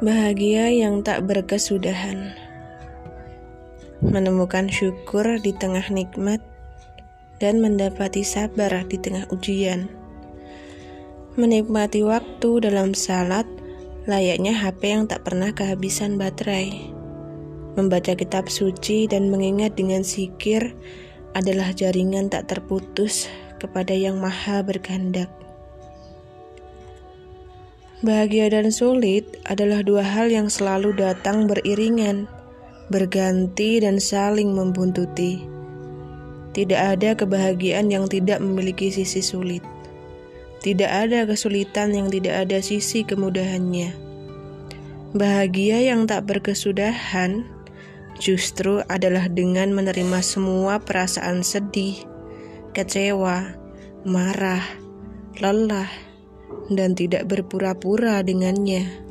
Bahagia yang tak berkesudahan. Menemukan syukur di tengah nikmat dan mendapati sabar di tengah ujian. Menikmati waktu dalam salat layaknya HP yang tak pernah kehabisan baterai. Membaca kitab suci dan mengingat dengan sikir adalah jaringan tak terputus kepada yang maha berkehendak. Bahagia dan sulit adalah dua hal yang selalu datang beriringan, berganti, dan saling membuntuti. Tidak ada kebahagiaan yang tidak memiliki sisi sulit. Tidak ada kesulitan yang tidak ada sisi kemudahannya. Bahagia yang tak berkesudahan justru adalah dengan menerima semua perasaan sedih, kecewa, marah, lelah dan tidak berpura-pura dengannya.